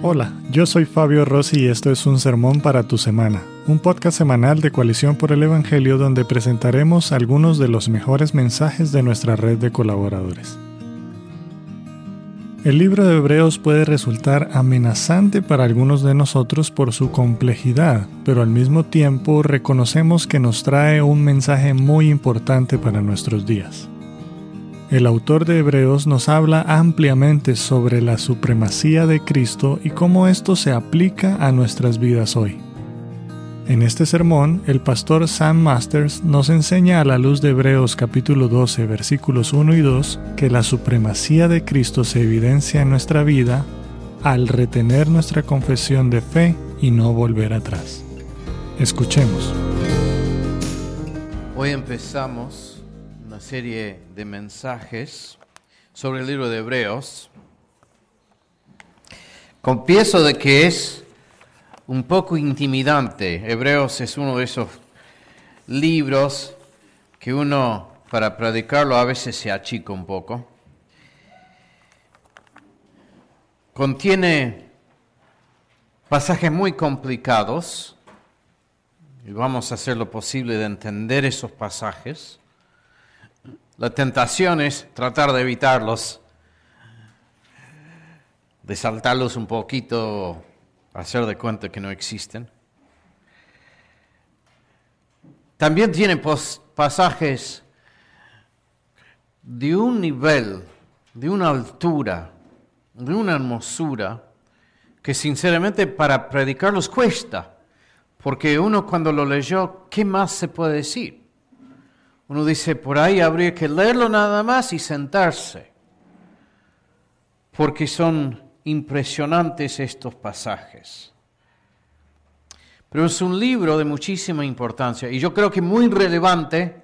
Hola, yo soy Fabio Rossi y esto es un sermón para tu semana, un podcast semanal de Coalición por el Evangelio donde presentaremos algunos de los mejores mensajes de nuestra red de colaboradores. El libro de Hebreos puede resultar amenazante para algunos de nosotros por su complejidad, pero al mismo tiempo reconocemos que nos trae un mensaje muy importante para nuestros días. El autor de Hebreos nos habla ampliamente sobre la supremacía de Cristo y cómo esto se aplica a nuestras vidas hoy. En este sermón, el pastor Sam Masters nos enseña a la luz de Hebreos capítulo 12 versículos 1 y 2 que la supremacía de Cristo se evidencia en nuestra vida al retener nuestra confesión de fe y no volver atrás. Escuchemos. Hoy empezamos serie de mensajes sobre el libro de Hebreos. Confieso de que es un poco intimidante. Hebreos es uno de esos libros que uno para predicarlo a veces se achica un poco. Contiene pasajes muy complicados y vamos a hacer lo posible de entender esos pasajes. La tentación es tratar de evitarlos, de saltarlos un poquito, hacer de cuenta que no existen. También tiene pasajes de un nivel, de una altura, de una hermosura, que sinceramente para predicarlos cuesta, porque uno cuando lo leyó, ¿qué más se puede decir? Uno dice, por ahí habría que leerlo nada más y sentarse, porque son impresionantes estos pasajes. Pero es un libro de muchísima importancia y yo creo que muy relevante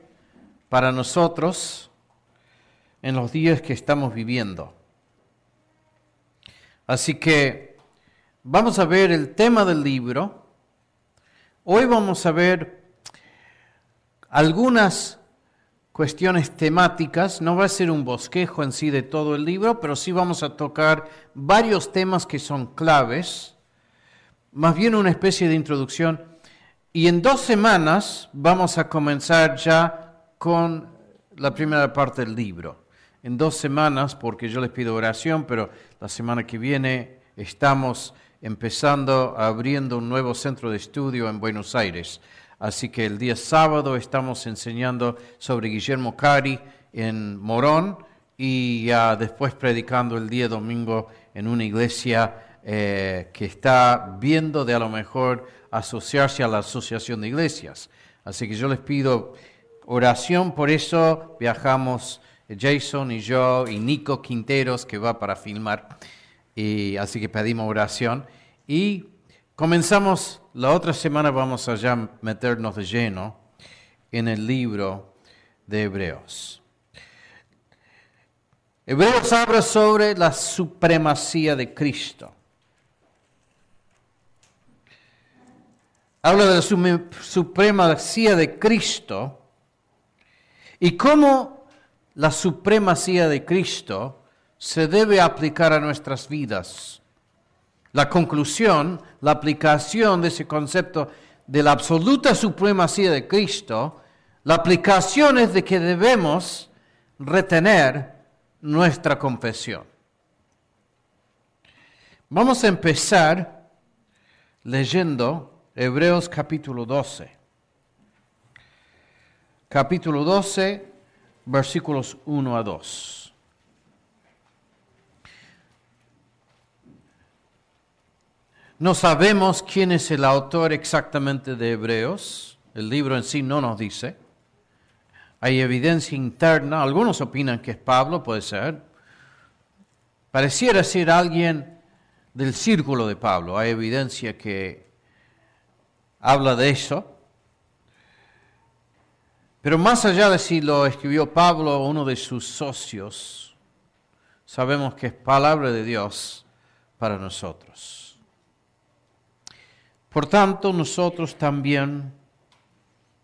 para nosotros en los días que estamos viviendo. Así que vamos a ver el tema del libro. Hoy vamos a ver algunas cuestiones temáticas. No va a ser un bosquejo en sí de todo el libro, pero sí vamos a tocar varios temas que son claves, más bien una especie de introducción. Y en dos semanas vamos a comenzar ya con la primera parte del libro. En dos semanas, porque yo les pido oración, pero la semana que viene estamos empezando, abriendo un nuevo centro de estudio en Buenos Aires. Así que el día sábado estamos enseñando sobre Guillermo Cari en Morón y ya después predicando el día domingo en una iglesia eh, que está viendo de a lo mejor asociarse a la Asociación de Iglesias. Así que yo les pido oración, por eso viajamos Jason y yo y Nico Quinteros que va para filmar. Y así que pedimos oración. Y Comenzamos, la otra semana vamos a ya meternos de lleno en el libro de Hebreos. Hebreos habla sobre la supremacía de Cristo. Habla de la supremacía de Cristo y cómo la supremacía de Cristo se debe aplicar a nuestras vidas la conclusión, la aplicación de ese concepto de la absoluta supremacía de Cristo, la aplicación es de que debemos retener nuestra confesión. Vamos a empezar leyendo Hebreos capítulo 12. Capítulo 12, versículos 1 a 2. No sabemos quién es el autor exactamente de Hebreos. El libro en sí no nos dice. Hay evidencia interna. Algunos opinan que es Pablo, puede ser. Pareciera ser alguien del círculo de Pablo. Hay evidencia que habla de eso. Pero más allá de si lo escribió Pablo o uno de sus socios, sabemos que es palabra de Dios para nosotros. Por tanto, nosotros también,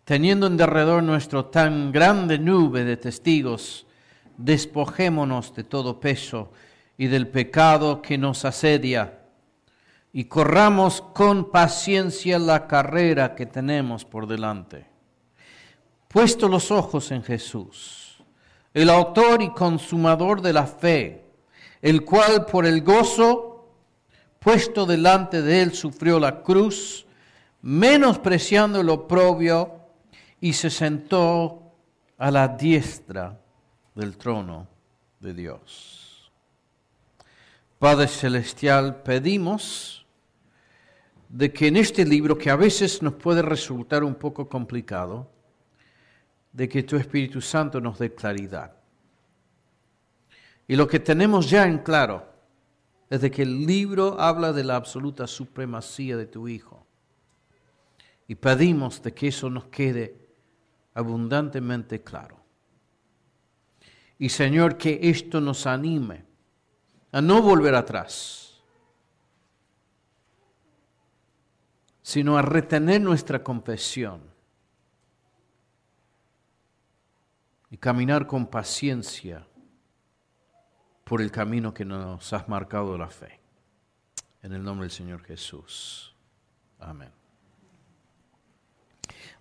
teniendo en derredor nuestro tan grande nube de testigos, despojémonos de todo peso y del pecado que nos asedia, y corramos con paciencia la carrera que tenemos por delante. Puesto los ojos en Jesús, el autor y consumador de la fe, el cual por el gozo puesto delante de él sufrió la cruz, menospreciando el oprobio, y se sentó a la diestra del trono de Dios. Padre Celestial, pedimos de que en este libro, que a veces nos puede resultar un poco complicado, de que tu Espíritu Santo nos dé claridad. Y lo que tenemos ya en claro es de que el libro habla de la absoluta supremacía de tu Hijo. Y pedimos de que eso nos quede abundantemente claro. Y Señor, que esto nos anime a no volver atrás, sino a retener nuestra confesión y caminar con paciencia por el camino que nos has marcado la fe. En el nombre del Señor Jesús. Amén.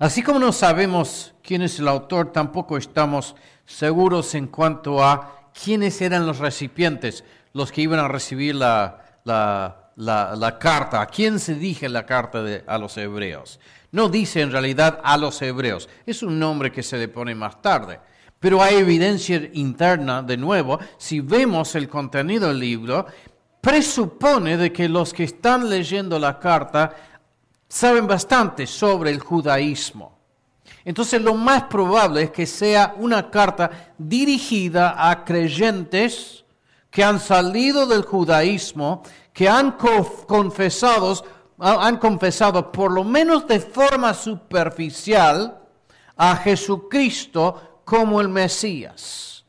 Así como no sabemos quién es el autor, tampoco estamos seguros en cuanto a quiénes eran los recipientes, los que iban a recibir la, la, carta. ¿A quién se dije la carta de, a los hebreos? No dice en realidad a los hebreos, es un nombre que se le pone más tarde. Pero hay evidencia interna, de nuevo, si vemos el contenido del libro, presupone de que los que están leyendo la carta saben bastante sobre el judaísmo. Entonces lo más probable es que sea una carta dirigida a creyentes que han salido del judaísmo, que han confesado, han confesado por lo menos de forma superficial a Jesucristo como el Mesías.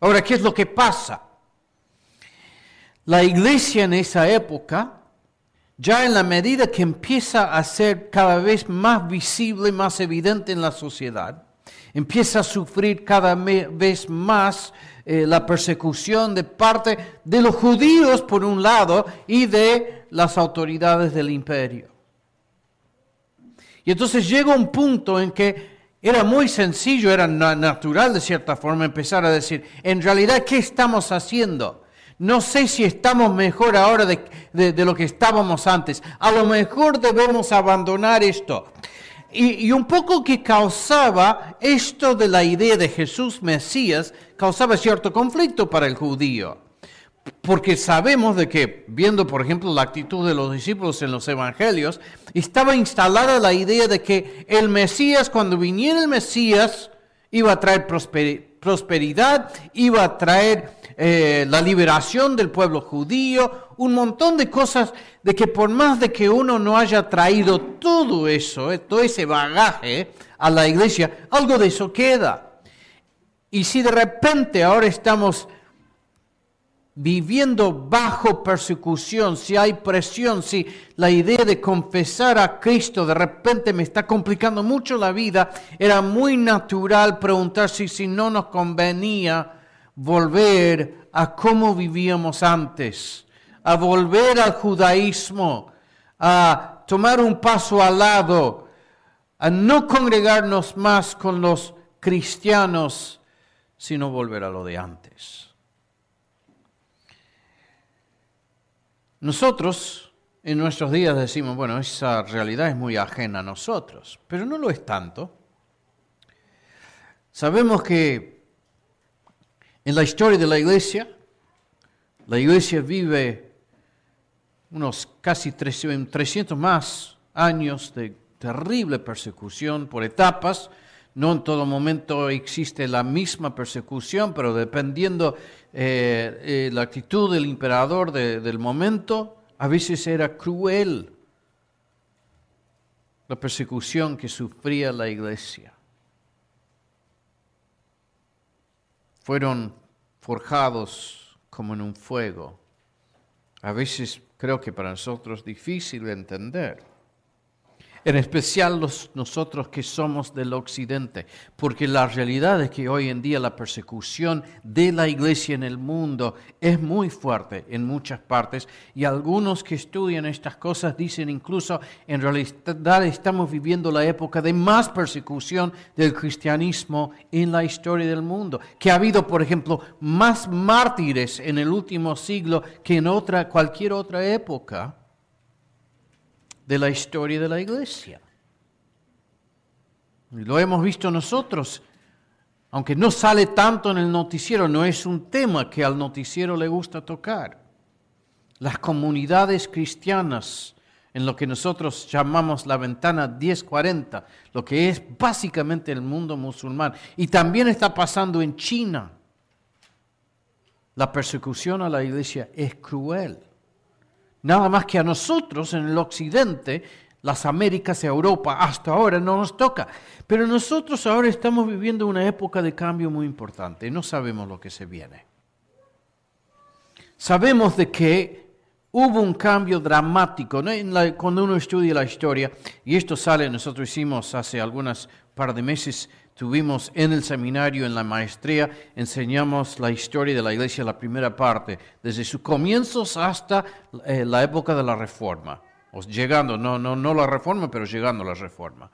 Ahora, ¿qué es lo que pasa? La iglesia en esa época ya en la medida que empieza a ser cada vez más visible, más evidente en la sociedad, empieza a sufrir cada vez más eh, la persecución de parte de los judíos por un lado y de las autoridades del imperio. Y entonces llega un punto en que era muy sencillo, era natural de cierta forma empezar a decir, en realidad, ¿qué estamos haciendo? No sé si estamos mejor ahora de, lo que estábamos antes. A lo mejor debemos abandonar esto. Y, y, un poco que causaba esto de la idea de Jesús Mesías, causaba cierto conflicto para el judío. Porque sabemos de que, viendo por ejemplo la actitud de los discípulos en los evangelios, estaba instalada la idea de que el Mesías, cuando viniera el Mesías, iba a traer prosperidad, iba a traer eh, la liberación del pueblo judío, un montón de cosas de que por más de que uno no haya traído todo eso, eh, todo ese bagaje a la iglesia, algo de eso queda. Y si de repente ahora estamos viviendo bajo persecución, si hay presión, si la idea de confesar a Cristo de repente me está complicando mucho la vida, era muy natural preguntarse si no nos convenía volver a cómo vivíamos antes, a volver al judaísmo, a tomar un paso al lado, a no congregarnos más con los cristianos, sino volver a lo de antes. Nosotros en nuestros días decimos, bueno, esa realidad es muy ajena a nosotros, pero no lo es tanto. Sabemos que en la historia de la iglesia, la iglesia vive unos casi 300 más años de terrible persecución por etapas. No en todo momento existe la misma persecución, pero dependiendo eh, eh, la actitud del emperador del momento, a veces era cruel la persecución que sufría la iglesia. fueron forjados como en un fuego. A veces creo que para nosotros difícil de entender. En especial los, nosotros que somos del occidente, porque la realidad es que hoy en día la persecución de la iglesia en el mundo es muy fuerte en muchas partes y algunos que estudian estas cosas dicen incluso en realidad estamos viviendo la época de más persecución del cristianismo en la historia del mundo, que ha habido, por ejemplo, más mártires en el último siglo que en otra, cualquier otra época de la historia de la iglesia. Lo hemos visto nosotros, aunque no sale tanto en el noticiero, no es un tema que al noticiero le gusta tocar. Las comunidades cristianas, en lo que nosotros llamamos la ventana 1040, lo que es básicamente el mundo musulmán. Y también está pasando en China. La persecución a la iglesia es cruel. Nada más que a nosotros en el occidente, las Américas, Europa, hasta ahora no nos toca. Pero nosotros ahora estamos viviendo una época de cambio muy importante. No sabemos lo que se viene. Sabemos de que hubo un cambio dramático. cuando uno estudia la historia, y esto sale, nosotros hicimos hace algunas par de meses Tuvimos en el seminario, en la maestría, enseñamos la historia de la iglesia, la primera parte, desde sus comienzos hasta eh, la época de la reforma. O llegando, no, no, no la reforma, pero llegando a la reforma.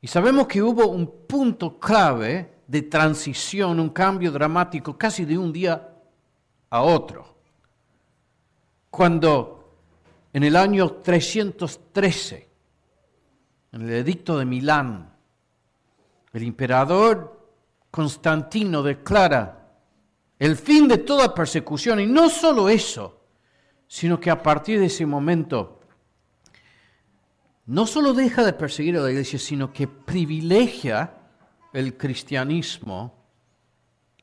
Y sabemos que hubo un punto clave de transición, un cambio dramático casi de un día a otro. Cuando en el año 313 en el edicto de Milán, el emperador Constantino declara el fin de toda persecución y no solo eso, sino que a partir de ese momento no solo deja de perseguir a la iglesia, sino que privilegia el cristianismo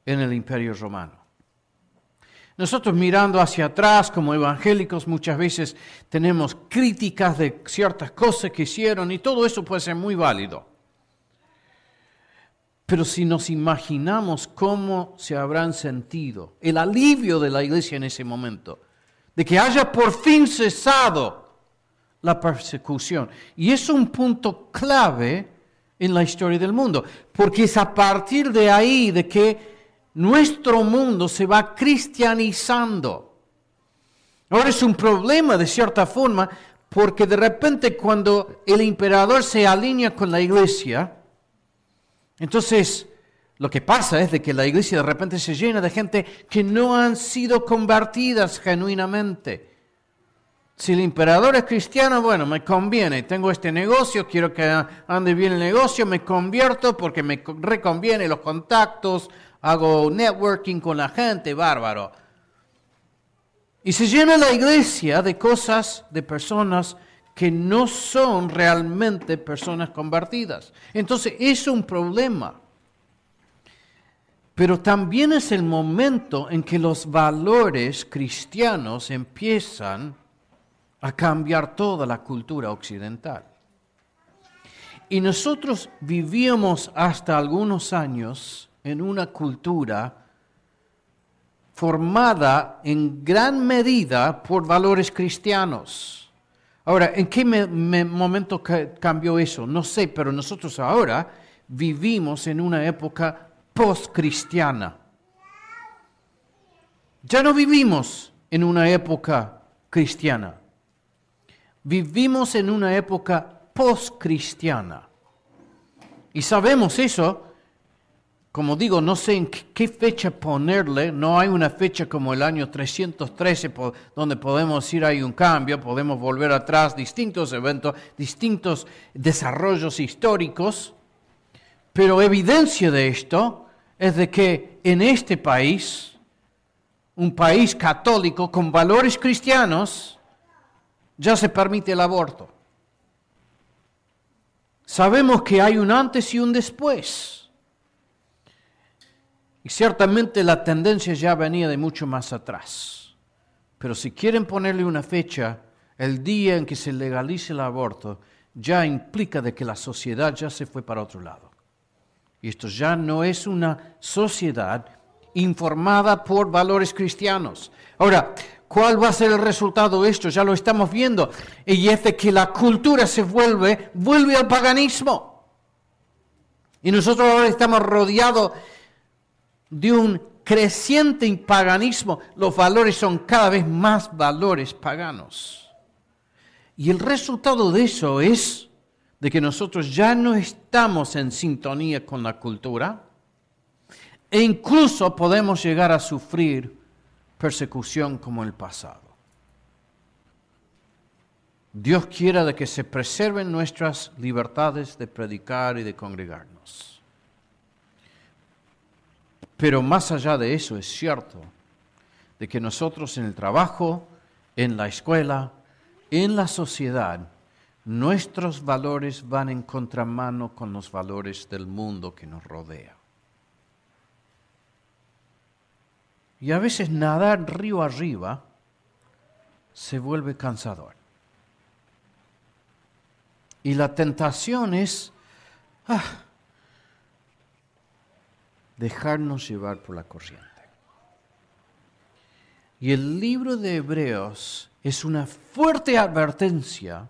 en el imperio romano. Nosotros mirando hacia atrás como evangélicos muchas veces tenemos críticas de ciertas cosas que hicieron y todo eso puede ser muy válido. Pero si nos imaginamos cómo se habrán sentido, el alivio de la iglesia en ese momento, de que haya por fin cesado la persecución. Y es un punto clave en la historia del mundo, porque es a partir de ahí de que nuestro mundo se va cristianizando. Ahora es un problema de cierta forma porque de repente cuando el emperador se alinea con la iglesia, entonces lo que pasa es de que la iglesia de repente se llena de gente que no han sido convertidas genuinamente. Si el emperador es cristiano, bueno, me conviene, tengo este negocio, quiero que ande bien el negocio, me convierto porque me reconviene los contactos, hago networking con la gente, bárbaro. Y se llena la iglesia de cosas, de personas que no son realmente personas convertidas. Entonces es un problema. Pero también es el momento en que los valores cristianos empiezan a cambiar toda la cultura occidental. Y nosotros vivíamos hasta algunos años en una cultura formada en gran medida por valores cristianos. Ahora, ¿en qué momento cambió eso? No sé, pero nosotros ahora vivimos en una época post-cristiana. Ya no vivimos en una época cristiana. Vivimos en una época post-cristiana. Y sabemos eso como digo, no sé en qué fecha ponerle, no hay una fecha como el año 313 donde podemos decir hay un cambio, podemos volver atrás, distintos eventos, distintos desarrollos históricos, pero evidencia de esto es de que en este país, un país católico con valores cristianos, ya se permite el aborto. Sabemos que hay un antes y un después. Y ciertamente la tendencia ya venía de mucho más atrás. Pero si quieren ponerle una fecha, el día en que se legalice el aborto ya implica de que la sociedad ya se fue para otro lado. Y esto ya no es una sociedad informada por valores cristianos. Ahora, ¿Cuál va a ser el resultado de esto? Ya lo estamos viendo. Y es de que la cultura se vuelve, vuelve al paganismo. Y nosotros ahora estamos rodeados de un creciente paganismo. Los valores son cada vez más valores paganos. Y el resultado de eso es de que nosotros ya no estamos en sintonía con la cultura e incluso podemos llegar a sufrir persecución como el pasado. Dios quiera de que se preserven nuestras libertades de predicar y de congregarnos. Pero más allá de eso es cierto de que nosotros en el trabajo, en la escuela, en la sociedad, nuestros valores van en contramano con los valores del mundo que nos rodea. Y a veces nadar río arriba se vuelve cansador. Y la tentación es ah, dejarnos llevar por la corriente. Y el libro de Hebreos es una fuerte advertencia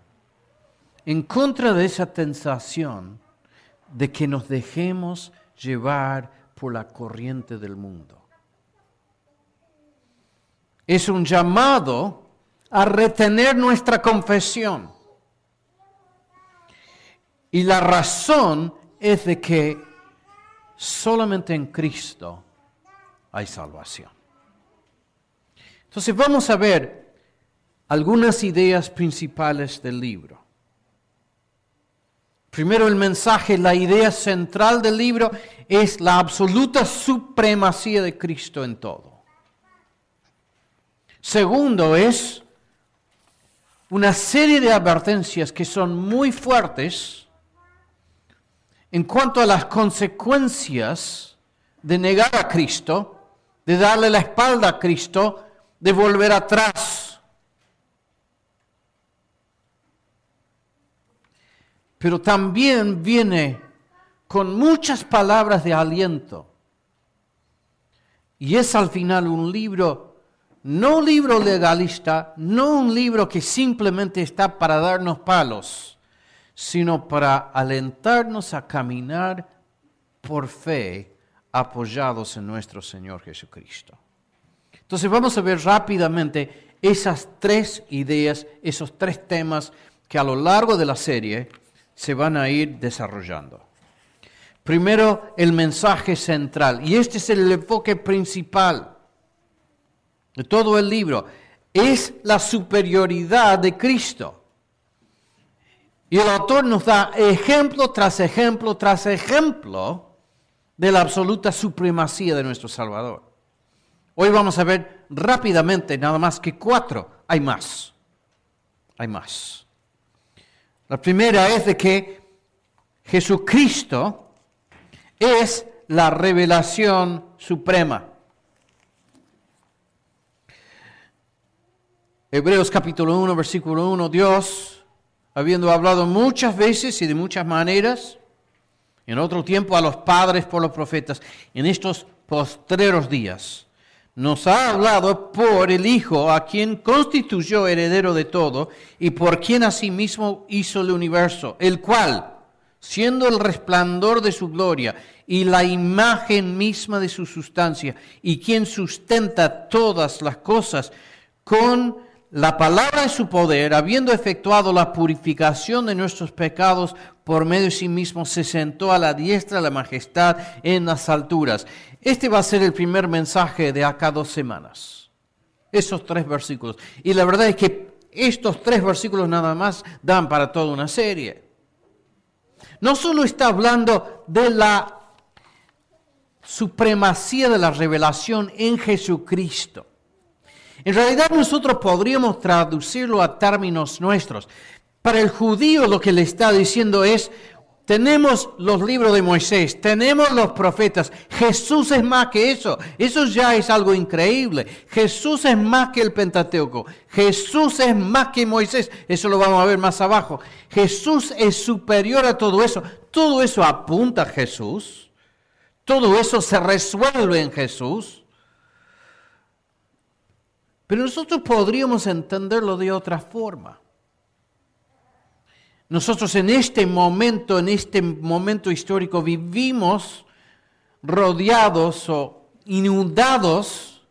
en contra de esa tentación de que nos dejemos llevar por la corriente del mundo. Es un llamado a retener nuestra confesión. Y la razón es de que solamente en Cristo hay salvación. Entonces vamos a ver algunas ideas principales del libro. Primero el mensaje, la idea central del libro es la absoluta supremacía de Cristo en todo. Segundo es una serie de advertencias que son muy fuertes en cuanto a las consecuencias de negar a Cristo, de darle la espalda a Cristo, de volver atrás pero también viene con muchas palabras de aliento. Y es al final un libro, no un libro legalista, no un libro que simplemente está para darnos palos, sino para alentarnos a caminar por fe apoyados en nuestro Señor Jesucristo. Entonces vamos a ver rápidamente esas tres ideas, esos tres temas que a lo largo de la serie se van a ir desarrollando. Primero, el mensaje central, y este es el enfoque principal de todo el libro, es la superioridad de Cristo. Y el autor nos da ejemplo tras ejemplo tras ejemplo de la absoluta supremacía de nuestro Salvador. Hoy vamos a ver rápidamente nada más que cuatro. Hay más. Hay más. La primera es de que Jesucristo es la revelación suprema. Hebreos capítulo 1, versículo 1, Dios, habiendo hablado muchas veces y de muchas maneras, en otro tiempo a los padres por los profetas, en estos postreros días, nos ha hablado por el Hijo, a quien constituyó heredero de todo y por quien asimismo hizo el universo, el cual, siendo el resplandor de su gloria y la imagen misma de su sustancia, y quien sustenta todas las cosas con la palabra de su poder, habiendo efectuado la purificación de nuestros pecados por medio de sí mismo, se sentó a la diestra de la majestad en las alturas. Este va a ser el primer mensaje de acá dos semanas. Esos tres versículos. Y la verdad es que estos tres versículos nada más dan para toda una serie. No solo está hablando de la supremacía de la revelación en Jesucristo, en realidad nosotros podríamos traducirlo a términos nuestros. Para el judío lo que le está diciendo es, tenemos los libros de Moisés, tenemos los profetas. Jesús es más que eso. Eso ya es algo increíble. Jesús es más que el Pentateuco. Jesús es más que Moisés. Eso lo vamos a ver más abajo. Jesús es superior a todo eso. Todo eso apunta a Jesús. Todo eso se resuelve en Jesús. Pero nosotros podríamos entenderlo de otra forma. Nosotros en este momento, en este momento histórico, vivimos rodeados o inundados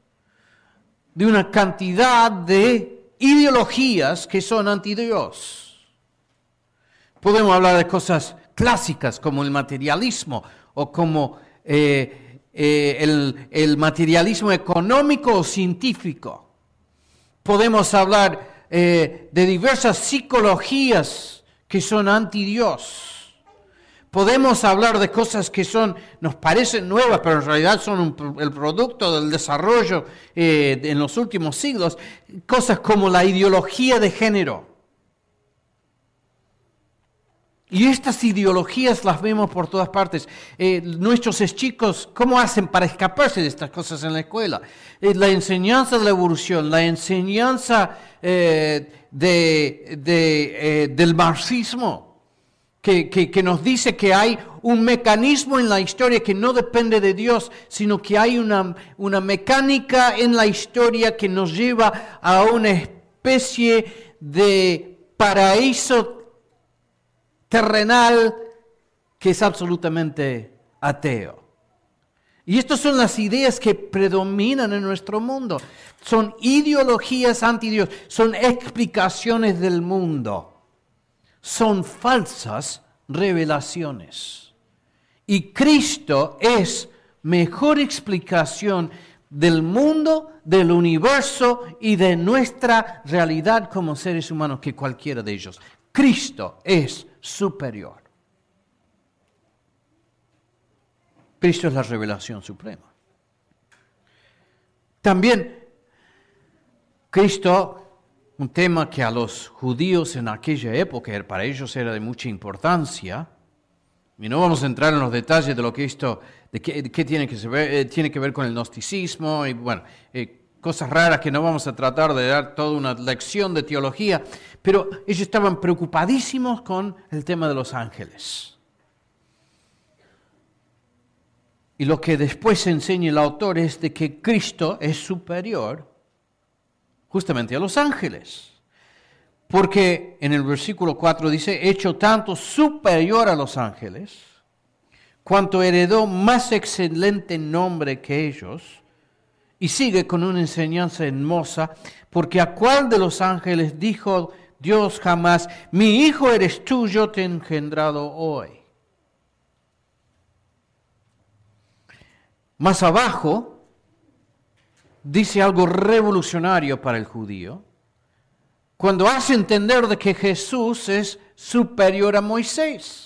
de una cantidad de ideologías que son anti Dios. Podemos hablar de cosas clásicas como el materialismo o como eh, eh, el, el, materialismo económico o científico. Podemos hablar eh, de diversas psicologías que son anti Dios. Podemos hablar de cosas que son, nos parecen nuevas, pero en realidad son el producto del desarrollo eh, en los últimos siglos. Cosas como la ideología de género. Y estas ideologías las vemos por todas partes. Eh, nuestros chicos, ¿cómo hacen para escaparse de estas cosas en la escuela? Eh, la enseñanza de la evolución, la enseñanza de, del marxismo que, nos dice que hay un mecanismo en la historia que no depende de Dios, sino que hay una, una mecánica en la historia que nos lleva a una especie de paraíso terrenal que es absolutamente ateo. Y estas son las ideas que predominan en nuestro mundo. Son ideologías anti Dios, son explicaciones del mundo son falsas revelaciones. Y Cristo es mejor explicación del mundo, del universo y de nuestra realidad como seres humanos que cualquiera de ellos. Cristo es superior. Cristo es la revelación suprema. También Cristo un tema que a los judíos en aquella época para ellos era de mucha importancia. Y no vamos a entrar en los detalles de lo que esto, de qué, tiene, que ver, eh, tiene que ver con el gnosticismo y bueno, eh, cosas raras que no vamos a tratar de dar toda una lección de teología, pero ellos estaban preocupadísimos con el tema de los ángeles. Y lo que después enseña el autor es de que Cristo es superior justamente a los ángeles. Porque en el versículo 4 dice, hecho tanto superior a los ángeles, cuanto heredó más excelente nombre que ellos, y sigue con una enseñanza hermosa, porque a cuál de los ángeles dijo Dios jamás, mi hijo eres tú, yo te he engendrado hoy. Más abajo, dice algo revolucionario para el judío, cuando hace entender de que Jesús es superior a Moisés.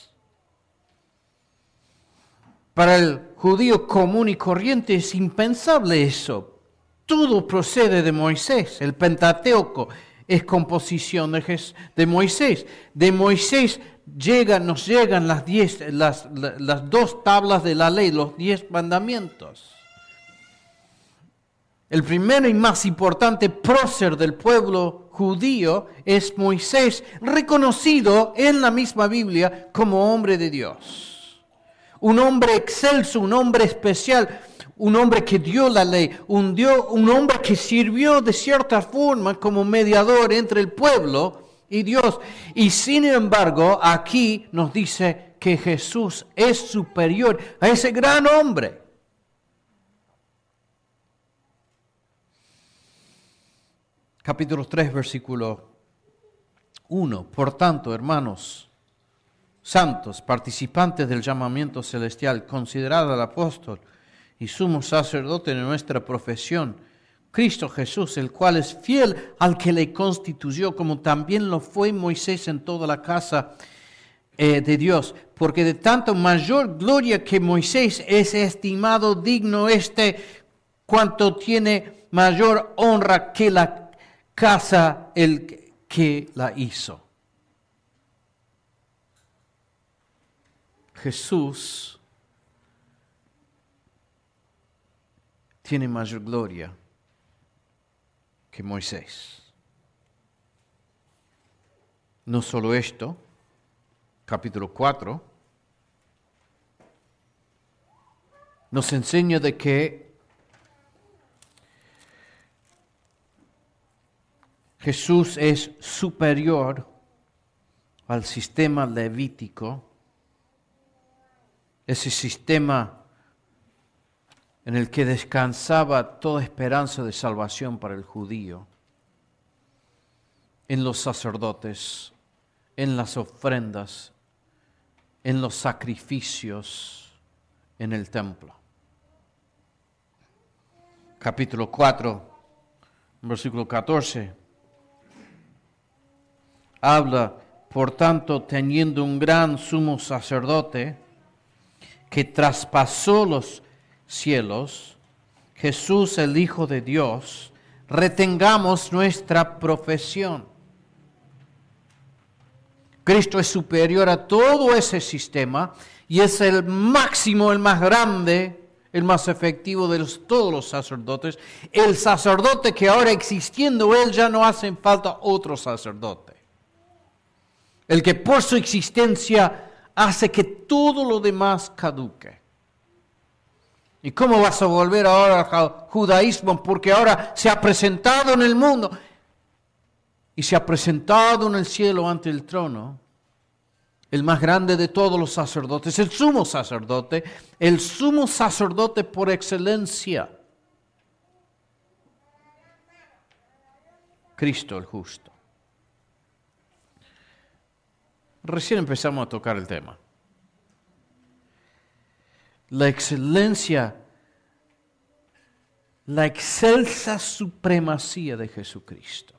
Para el judío común y corriente es impensable eso. Todo procede de Moisés. El Pentateuco es composición de, Moisés. De Moisés nos llegan las, diez, las dos tablas de la ley, los diez mandamientos. El primero y más importante prócer del pueblo judío es Moisés, reconocido en la misma Biblia como hombre de Dios. Un hombre excelso, un hombre especial, un hombre que dio la ley, un, un hombre que sirvió de cierta forma como mediador entre el pueblo y Dios. Y sin embargo, aquí nos dice que Jesús es superior a ese gran hombre. capítulo 3, versículo 1. Por tanto, hermanos santos, participantes del llamamiento celestial, considerad al apóstol y sumo sacerdote de nuestra profesión, Cristo Jesús, el cual es fiel al que le constituyó, como también lo fue Moisés en toda la casa eh, de Dios, porque de tanto mayor gloria que Moisés es estimado digno este, cuanto tiene mayor honra que la casa el que la hizo. Jesús tiene mayor gloria que Moisés. No solo esto, capítulo 4, nos enseña de que Jesús es superior al sistema levítico, ese sistema en el que descansaba toda esperanza de salvación para el judío, en los sacerdotes, en las ofrendas, en los sacrificios en el templo. Capítulo 4, versículo 14. Habla, por tanto, teniendo un gran sumo sacerdote que traspasó los cielos, Jesús el Hijo de Dios, retengamos nuestra profesión. Cristo es superior a todo ese sistema y es el máximo, el más grande, el más efectivo de todos los sacerdotes. El sacerdote que ahora existiendo él ya no hace falta otro sacerdote. El que por su existencia hace que todo lo demás caduque. ¿Y cómo vas a volver ahora al judaísmo? Porque ahora se ha presentado en el mundo y se ha presentado en el cielo ante el trono, el más grande de todos los sacerdotes, el sumo sacerdote, el sumo sacerdote por excelencia, Cristo el justo. Recién empezamos a tocar el tema. La excelencia, la excelsa supremacía de Jesucristo.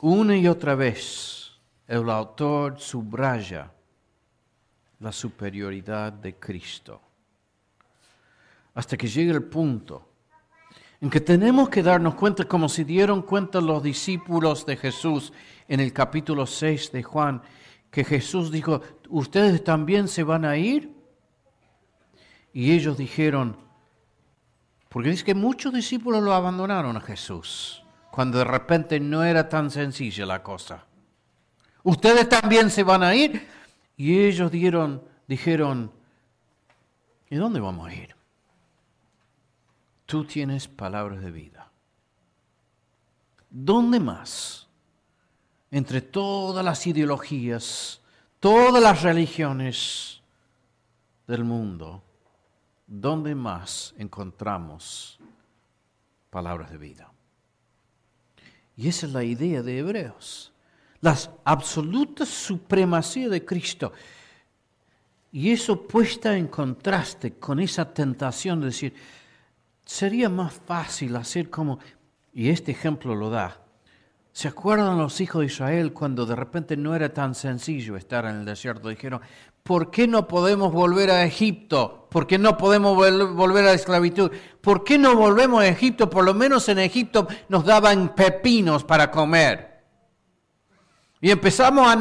Una y otra vez el autor subraya la superioridad de Cristo. Hasta que llegue el punto en que tenemos que darnos cuenta, como se dieron cuenta los discípulos de Jesús en el capítulo 6 de Juan, que Jesús dijo, ¿ustedes también se van a ir? Y ellos dijeron, porque dice que muchos discípulos lo abandonaron a Jesús cuando de repente no era tan sencilla la cosa. Ustedes también se van a ir. Y ellos dieron, dijeron, ¿y dónde vamos a ir? Tú tienes palabras de vida. ¿Dónde más? Entre todas las ideologías, todas las religiones del mundo, ¿dónde más encontramos palabras de vida? Y esa es la idea de Hebreos. La absoluta supremacía de Cristo. Y eso puesta en contraste con esa tentación de decir, sería más fácil hacer como, y este ejemplo lo da, ¿se acuerdan los hijos de Israel cuando de repente no era tan sencillo estar en el desierto? Dijeron, ¿por qué no podemos volver a Egipto? ¿Por qué no podemos volver a la esclavitud? ¿Por qué no volvemos a Egipto? Por lo menos en Egipto nos daban pepinos para comer. Y empezamos a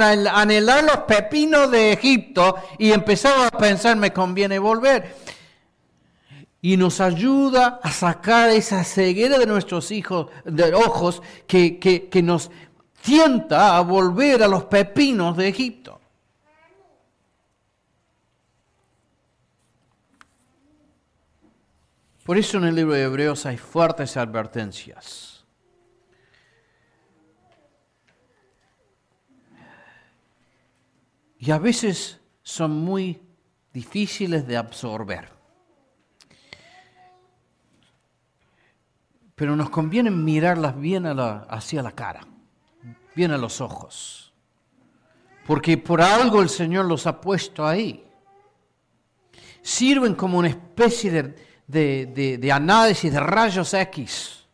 anhelar los pepinos de Egipto y empezamos a pensar, me conviene volver. Y nos ayuda a sacar esa ceguera de nuestros hijos, de ojos, que, que nos tienta a volver a los pepinos de Egipto. Por eso en el libro de Hebreos hay fuertes advertencias. Y a veces son muy difíciles de absorber. Pero nos conviene mirarlas bien hacia la cara, bien a los ojos. Porque por algo el Señor los ha puesto ahí. Sirven como una especie de, de, análisis de rayos X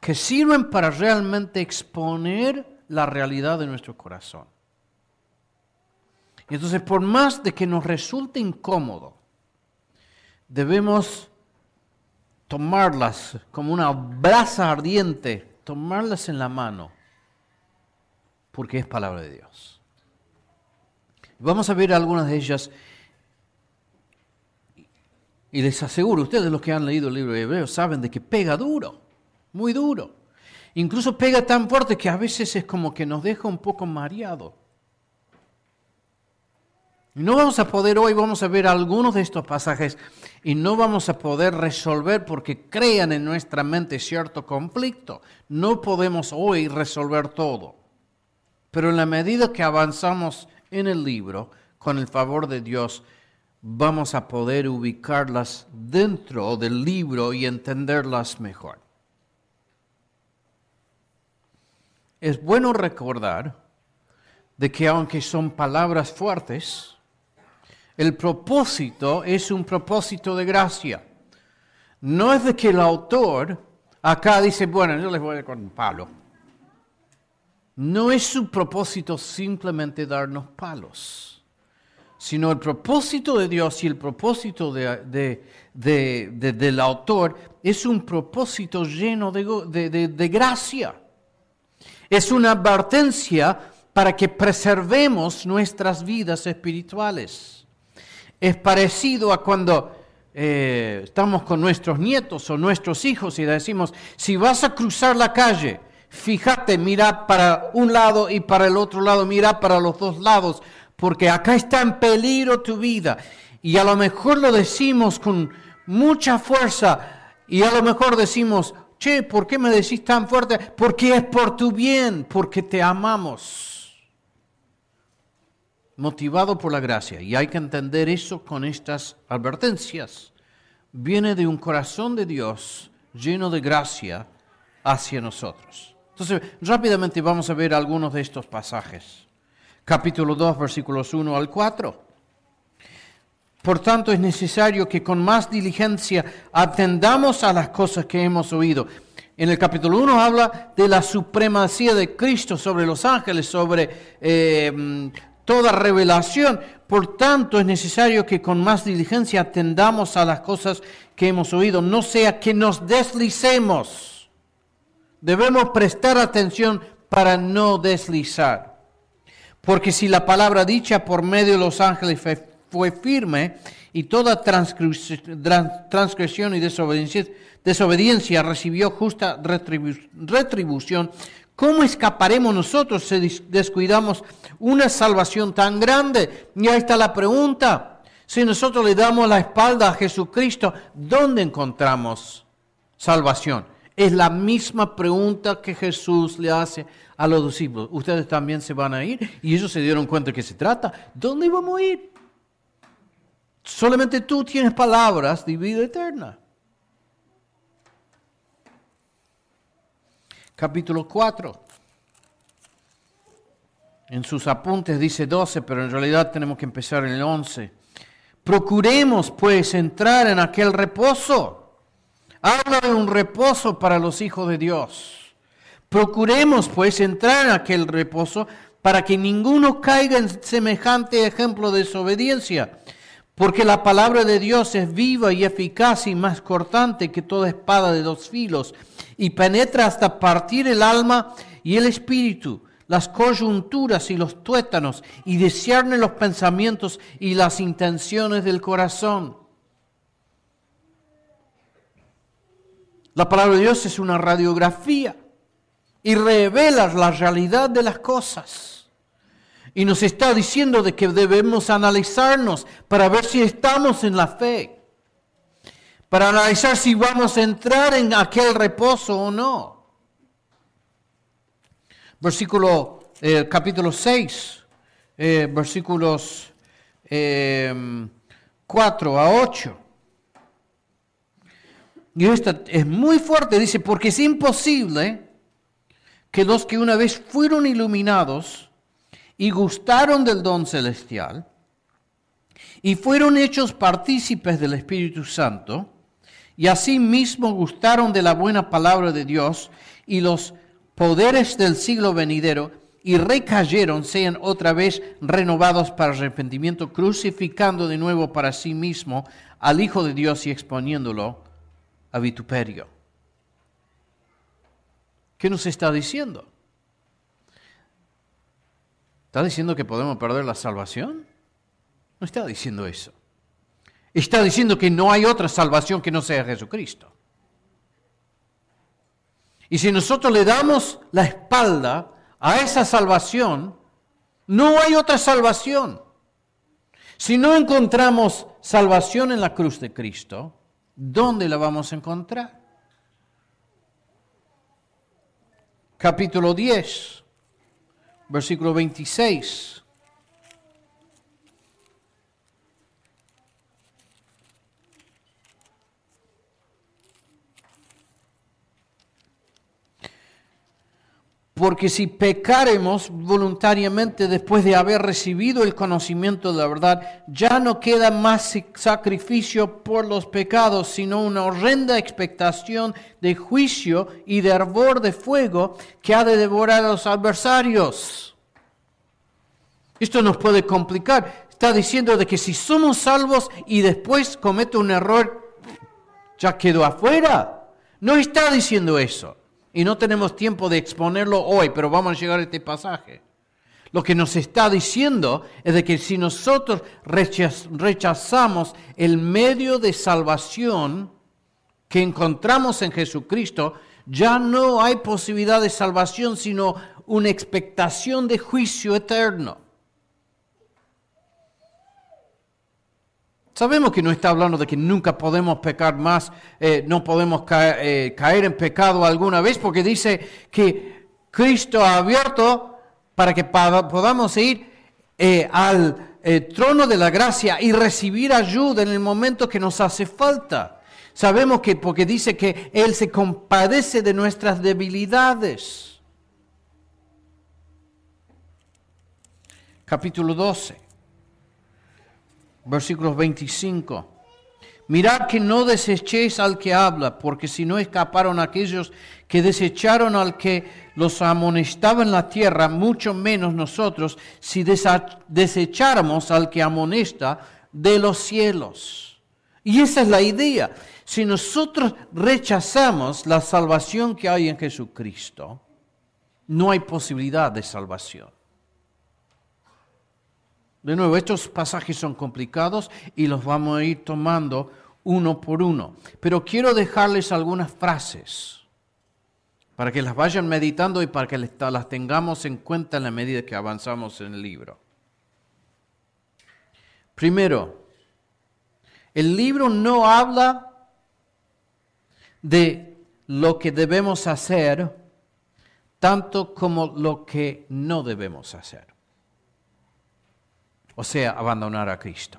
que sirven para realmente exponer la realidad de nuestro corazón. Y entonces, por más de que nos resulte incómodo, debemos tomarlas como una brasa ardiente, tomarlas en la mano, porque es palabra de Dios. Vamos a ver algunas de ellas y les aseguro, ustedes los que han leído el libro de Hebreos saben de que pega duro, muy duro. Incluso pega tan fuerte que a veces es como que nos deja un poco mareado. No vamos a poder hoy, vamos a ver algunos de estos pasajes y no vamos a poder resolver porque crean en nuestra mente cierto conflicto. No podemos hoy resolver todo. Pero en la medida que avanzamos en el libro, con el favor de Dios, vamos a poder ubicarlas dentro del libro y entenderlas mejor. Es bueno recordar de que aunque son palabras fuertes, el propósito es un propósito de gracia. No es de que el autor acá dice, bueno, yo les voy a con palo. No es su propósito simplemente darnos palos, sino el propósito de Dios y el propósito de, del autor es un propósito lleno de gracia. Es una advertencia para que preservemos nuestras vidas espirituales es parecido a cuando eh, estamos con nuestros nietos o nuestros hijos y decimos, si vas a cruzar la calle, fíjate, mira para un lado y para el otro lado, mira para los dos lados, porque acá está en peligro tu vida. Y a lo mejor lo decimos con mucha fuerza y a lo mejor decimos, che, ¿por qué me decís tan fuerte? Porque es por tu bien, porque te amamos motivado por la gracia. Y hay que entender eso con estas advertencias. Viene de un corazón de Dios lleno de gracia hacia nosotros. Entonces, rápidamente vamos a ver algunos de estos pasajes. Capítulo 2, versículos 1 al 4. Por tanto, es necesario que con más diligencia atendamos a las cosas que hemos oído. En el capítulo 1 habla de la supremacía de Cristo sobre los ángeles, sobre eh, toda revelación. Por tanto, es necesario que con más diligencia atendamos a las cosas que hemos oído, no sea que nos deslicemos. Debemos prestar atención para no deslizar. Porque si la palabra dicha por medio de los ángeles fue firme y toda transgresión y desobediencia, recibió justa retribución, ¿Cómo escaparemos nosotros si descuidamos una salvación tan grande? Y ahí está la pregunta. Si nosotros le damos la espalda a Jesucristo, ¿dónde encontramos salvación? Es la misma pregunta que Jesús le hace a los discípulos. Ustedes también se van a ir y ellos se dieron cuenta que se trata. ¿Dónde vamos a ir? Solamente tú tienes palabras de vida eterna. Capítulo 4. En sus apuntes dice 12, pero en realidad tenemos que empezar en el 11. Procuremos pues entrar en aquel reposo. Habla de un reposo para los hijos de Dios. Procuremos pues entrar en aquel reposo para que ninguno caiga en semejante ejemplo de desobediencia. Porque la palabra de Dios es viva y eficaz y más cortante que toda espada de dos filos y penetra hasta partir el alma y el espíritu, las coyunturas y los tuétanos, y discierne los pensamientos y las intenciones del corazón. La palabra de Dios es una radiografía y revela la realidad de las cosas. Y nos está diciendo de que debemos analizarnos para ver si estamos en la fe para analizar si vamos a entrar en aquel reposo o no. Versículo, eh, capítulo 6, eh, versículos 4 eh, a 8. Y esta es muy fuerte, dice, porque es imposible que los que una vez fueron iluminados y gustaron del don celestial y fueron hechos partícipes del Espíritu Santo, y asimismo gustaron de la buena palabra de Dios y los poderes del siglo venidero y recayeron, sean otra vez renovados para arrepentimiento, crucificando de nuevo para sí mismo al Hijo de Dios y exponiéndolo a vituperio. ¿Qué nos está diciendo? ¿Está diciendo que podemos perder la salvación? No está diciendo eso. Está diciendo que no hay otra salvación que no sea Jesucristo. Y si nosotros le damos la espalda a esa salvación, no hay otra salvación. Si no encontramos salvación en la cruz de Cristo, ¿dónde la vamos a encontrar? Capítulo 10, versículo 26. Porque si pecaremos voluntariamente después de haber recibido el conocimiento de la verdad, ya no queda más sacrificio por los pecados, sino una horrenda expectación de juicio y de hervor de fuego que ha de devorar a los adversarios. Esto nos puede complicar. Está diciendo de que si somos salvos y después cometo un error, ya quedó afuera. No está diciendo eso. Y no tenemos tiempo de exponerlo hoy, pero vamos a llegar a este pasaje. Lo que nos está diciendo es de que si nosotros rechazamos el medio de salvación que encontramos en Jesucristo, ya no hay posibilidad de salvación, sino una expectación de juicio eterno. Sabemos que no está hablando de que nunca podemos pecar más, eh, no podemos eh, caer, en pecado alguna vez, porque dice que Cristo ha abierto para que podamos ir eh, al trono de la gracia y recibir ayuda en el momento que nos hace falta. Sabemos que porque dice que Él se compadece de nuestras debilidades. Capítulo 12 versículos 25. Mirad que no desechéis al que habla, porque si no escaparon aquellos que desecharon al que los amonestaba en la tierra, mucho menos nosotros si desecháramos al que amonesta de los cielos. Y esa es la idea. Si nosotros rechazamos la salvación que hay en Jesucristo, no hay posibilidad de salvación. De nuevo, estos pasajes son complicados y los vamos a ir tomando uno por uno. Pero quiero dejarles algunas frases para que las vayan meditando y para que las tengamos en cuenta en la medida que avanzamos en el libro. Primero, el libro no habla de lo que debemos hacer tanto como lo que no debemos hacer o sea, abandonar a Cristo.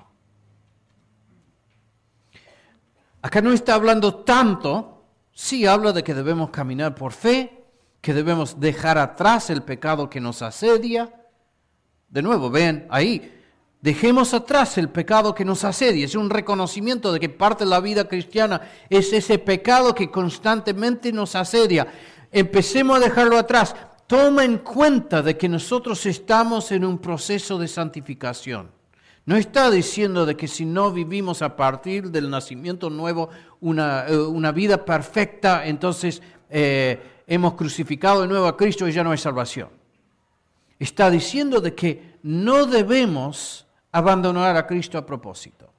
Acá no está hablando tanto, sí habla de que debemos caminar por fe, que debemos dejar atrás el pecado que nos asedia. De nuevo, ven ahí, dejemos atrás el pecado que nos asedia. Es un reconocimiento de que parte de la vida cristiana es ese pecado que constantemente nos asedia. Empecemos a dejarlo atrás toma en cuenta de que nosotros estamos en un proceso de santificación. No está diciendo de que si no vivimos a partir del nacimiento nuevo una, eh, vida perfecta, entonces eh, hemos crucificado de nuevo a Cristo y ya no hay salvación. Está diciendo de que no debemos abandonar a Cristo a propósito.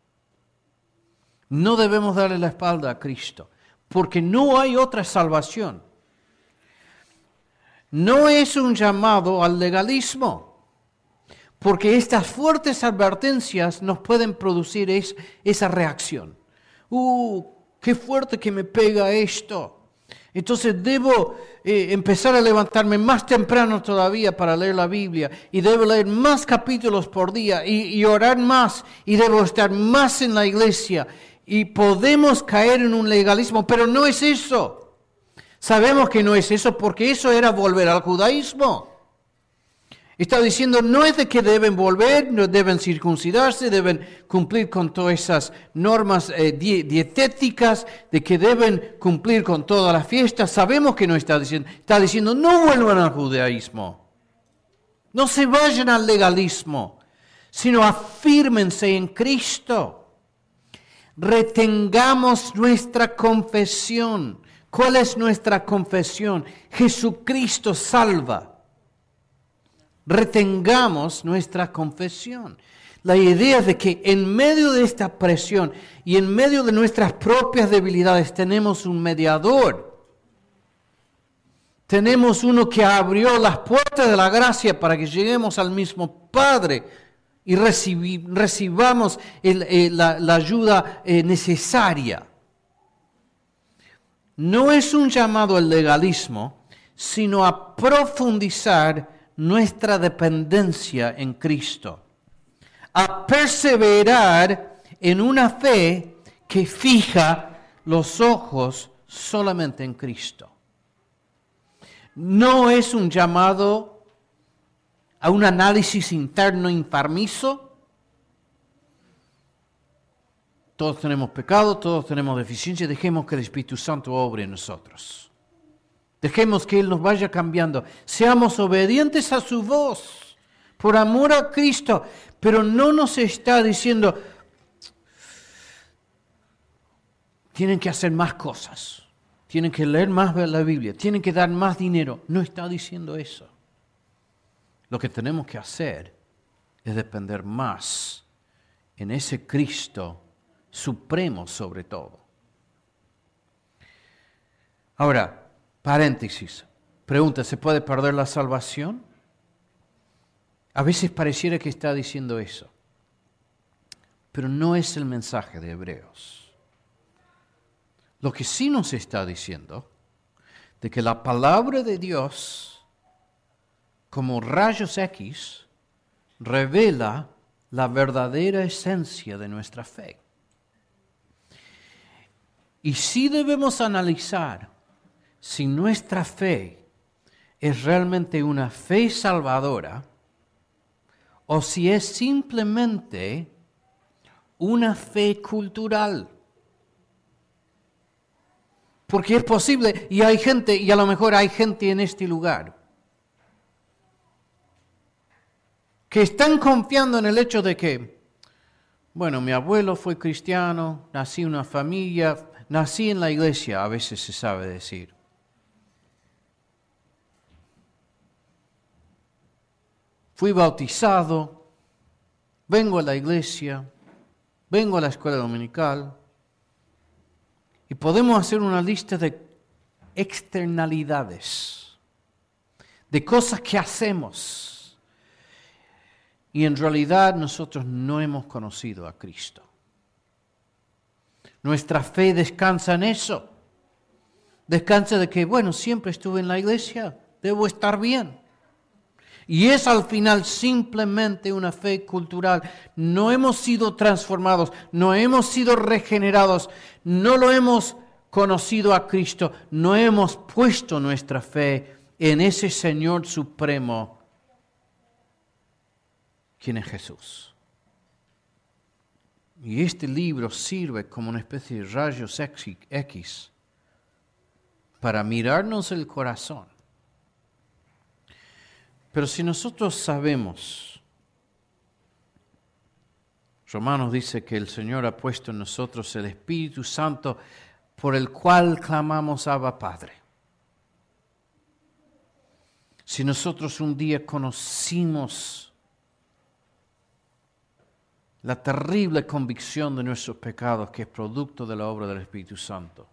No debemos darle la espalda a Cristo, porque no hay otra salvación no es un llamado al legalismo, porque estas fuertes advertencias nos pueden producir esa reacción. ¡Uh, qué fuerte que me pega esto! Entonces debo eh, empezar a levantarme más temprano todavía para leer la Biblia y debo leer más capítulos por día y, y orar más y debo estar más en la iglesia y podemos caer en un legalismo, pero no es eso. Sabemos que no es eso porque eso era volver al judaísmo. Está diciendo, no es de que deben volver, no deben circuncidarse, deben cumplir con todas esas normas eh, dietéticas, de que deben cumplir con todas las fiestas. Sabemos que no está diciendo, está diciendo, no vuelvan al judaísmo, no se vayan al legalismo, sino afírmense en Cristo. Retengamos nuestra confesión ¿Cuál es nuestra confesión? Jesucristo salva. Retengamos nuestra confesión. La idea de que en medio de esta presión y en medio de nuestras propias debilidades tenemos un mediador. Tenemos uno que abrió las puertas de la gracia para que lleguemos al mismo Padre y recibamos eh, la, ayuda eh, necesaria. No es un llamado al legalismo, sino a profundizar nuestra dependencia en Cristo, a perseverar en una fe que fija los ojos solamente en Cristo. No es un llamado a un análisis interno infarmiso. Todos tenemos pecado, todos tenemos deficiencia. Dejemos que el Espíritu Santo obre en nosotros. Dejemos que Él nos vaya cambiando. Seamos obedientes a su voz, por amor a Cristo. Pero no nos está diciendo, tienen que hacer más cosas, tienen que leer más la Biblia, tienen que dar más dinero. No está diciendo eso. Lo que tenemos que hacer es depender más en ese Cristo supremo sobre todo. Ahora, paréntesis, pregunta, ¿se puede perder la salvación? A veces pareciera que está diciendo eso, pero no es el mensaje de Hebreos. Lo que sí nos está diciendo de que la palabra de Dios, como rayos X, revela la verdadera esencia de nuestra fe. Y sí debemos analizar si nuestra fe es realmente una fe salvadora o si es simplemente una fe cultural. Porque es posible y hay gente, y a lo mejor hay gente en este lugar, que están confiando en el hecho de que, bueno, mi abuelo fue cristiano, nací en una familia, nací en la iglesia, a veces se sabe decir. Fui bautizado, vengo a la iglesia, vengo a la escuela dominical, y podemos hacer una lista de externalidades, de cosas que hacemos. Y en realidad nosotros no hemos conocido a Cristo. Nuestra fe descansa en eso. Descansa de que, bueno, siempre estuve en la iglesia, debo estar bien. Y es al final simplemente una fe cultural. No hemos sido transformados, no hemos sido regenerados, no lo hemos conocido a Cristo, no hemos puesto nuestra fe en ese Señor Supremo, quien es Jesús. Y este libro sirve como una especie de rayos X para mirarnos el corazón pero si nosotros sabemos, Romanos dice que el Señor ha puesto en nosotros el Espíritu Santo por el cual clamamos Abba Padre. Si nosotros un día conocimos la terrible convicción de nuestros pecados que es producto de la obra del Espíritu Santo,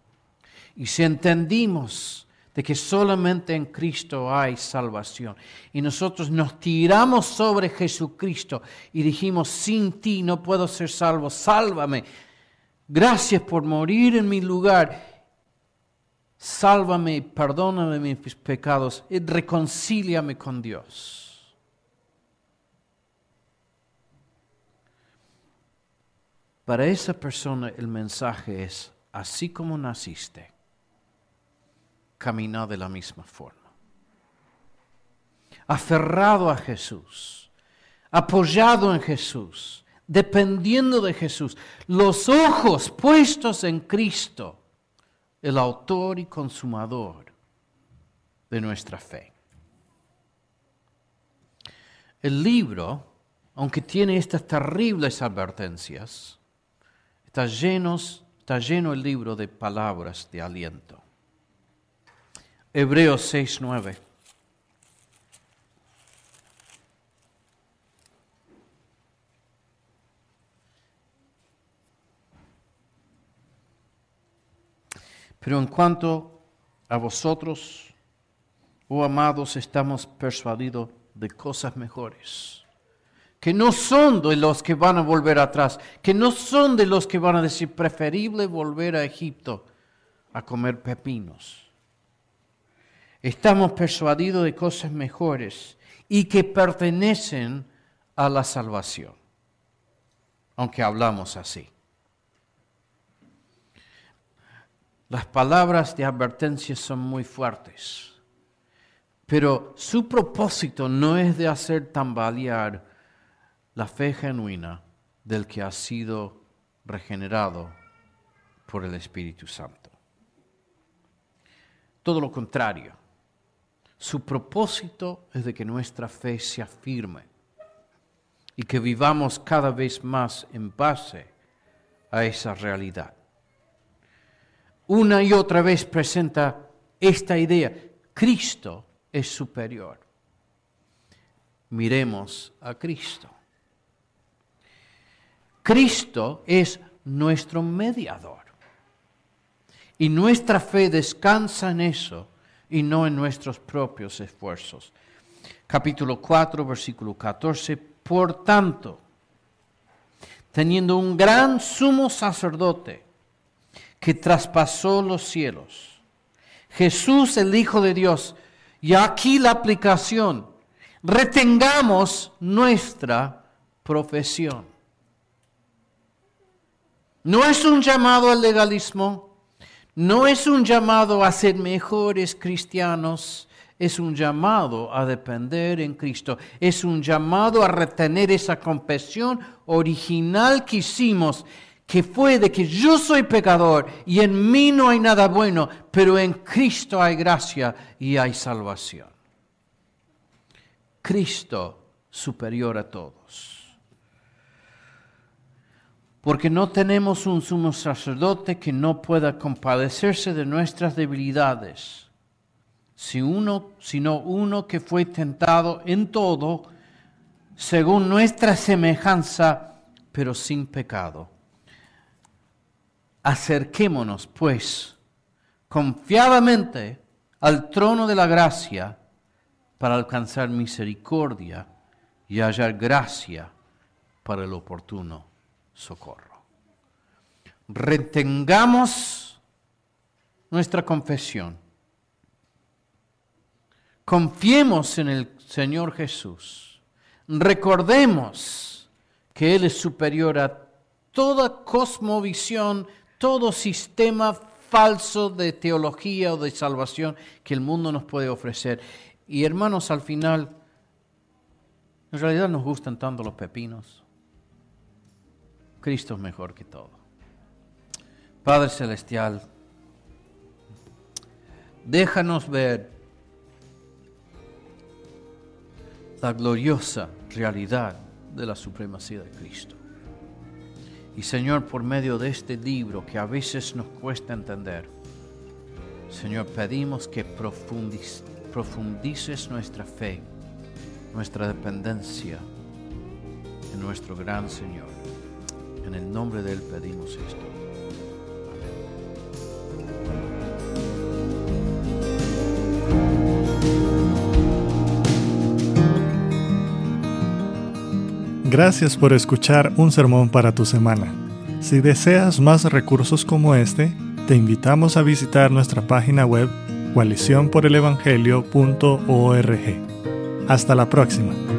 y si entendimos de que solamente en Cristo hay salvación. Y nosotros nos tiramos sobre Jesucristo y dijimos, sin ti no puedo ser salvo, sálvame. Gracias por morir en mi lugar. Sálvame, perdóname mis pecados y reconcíliame con Dios. Para esa persona el mensaje es, así como naciste, caminar de la misma forma. Aferrado a Jesús, apoyado en Jesús, dependiendo de Jesús, los ojos puestos en Cristo, el autor y consumador de nuestra fe. El libro, aunque tiene estas terribles advertencias, está, llenos, está lleno el libro de palabras de aliento. Hebreos 6, 9. Pero en cuanto a vosotros, oh amados, estamos persuadidos de cosas mejores. Que no son de los que van a volver atrás, que no son de los que van a decir preferible volver a Egipto a comer pepinos. Estamos persuadidos de cosas mejores y que pertenecen a la salvación, aunque hablamos así. Las palabras de advertencia son muy fuertes, pero su propósito no es de hacer tambalear la fe genuina del que ha sido regenerado por el Espíritu Santo. Todo lo contrario, su propósito es de que nuestra fe se afirme y que vivamos cada vez más en base a esa realidad. Una y otra vez presenta esta idea, Cristo es superior. Miremos a Cristo. Cristo es nuestro mediador. Y nuestra fe descansa en eso y no en nuestros propios esfuerzos. Capítulo 4, versículo 14. Por tanto, teniendo un gran sumo sacerdote que traspasó los cielos, Jesús el Hijo de Dios, y aquí la aplicación, retengamos nuestra profesión. No es un llamado al legalismo, no es un llamado a ser mejores cristianos, es un llamado a depender en Cristo, es un llamado a retener esa confesión original que hicimos, que fue de que yo soy pecador y en mí no hay nada bueno, pero en Cristo hay gracia y hay salvación. Cristo superior a todos porque no tenemos un sumo sacerdote que no pueda compadecerse de nuestras debilidades, sino uno que fue tentado en todo, según nuestra semejanza, pero sin pecado. Acerquémonos, pues, confiadamente al trono de la gracia para alcanzar misericordia y hallar gracia para el oportuno socorro. Retengamos nuestra confesión. Confiemos en el Señor Jesús. Recordemos que Él es superior a toda cosmovisión, todo sistema falso de teología o de salvación que el mundo nos puede ofrecer. Y hermanos, al final, en realidad nos gustan tanto los pepinos. Cristo es mejor que todo. Padre Celestial, déjanos ver la gloriosa realidad de la supremacía de Cristo. Y Señor, por medio de este libro que a veces nos cuesta entender, Señor, pedimos que profundices nuestra fe, nuestra dependencia en nuestro gran Señor. En el nombre de Él pedimos esto. Gracias por escuchar un sermón para tu semana. Si deseas más recursos como este, te invitamos a visitar nuestra página web coaliciónporelevangelio.org. Hasta la próxima.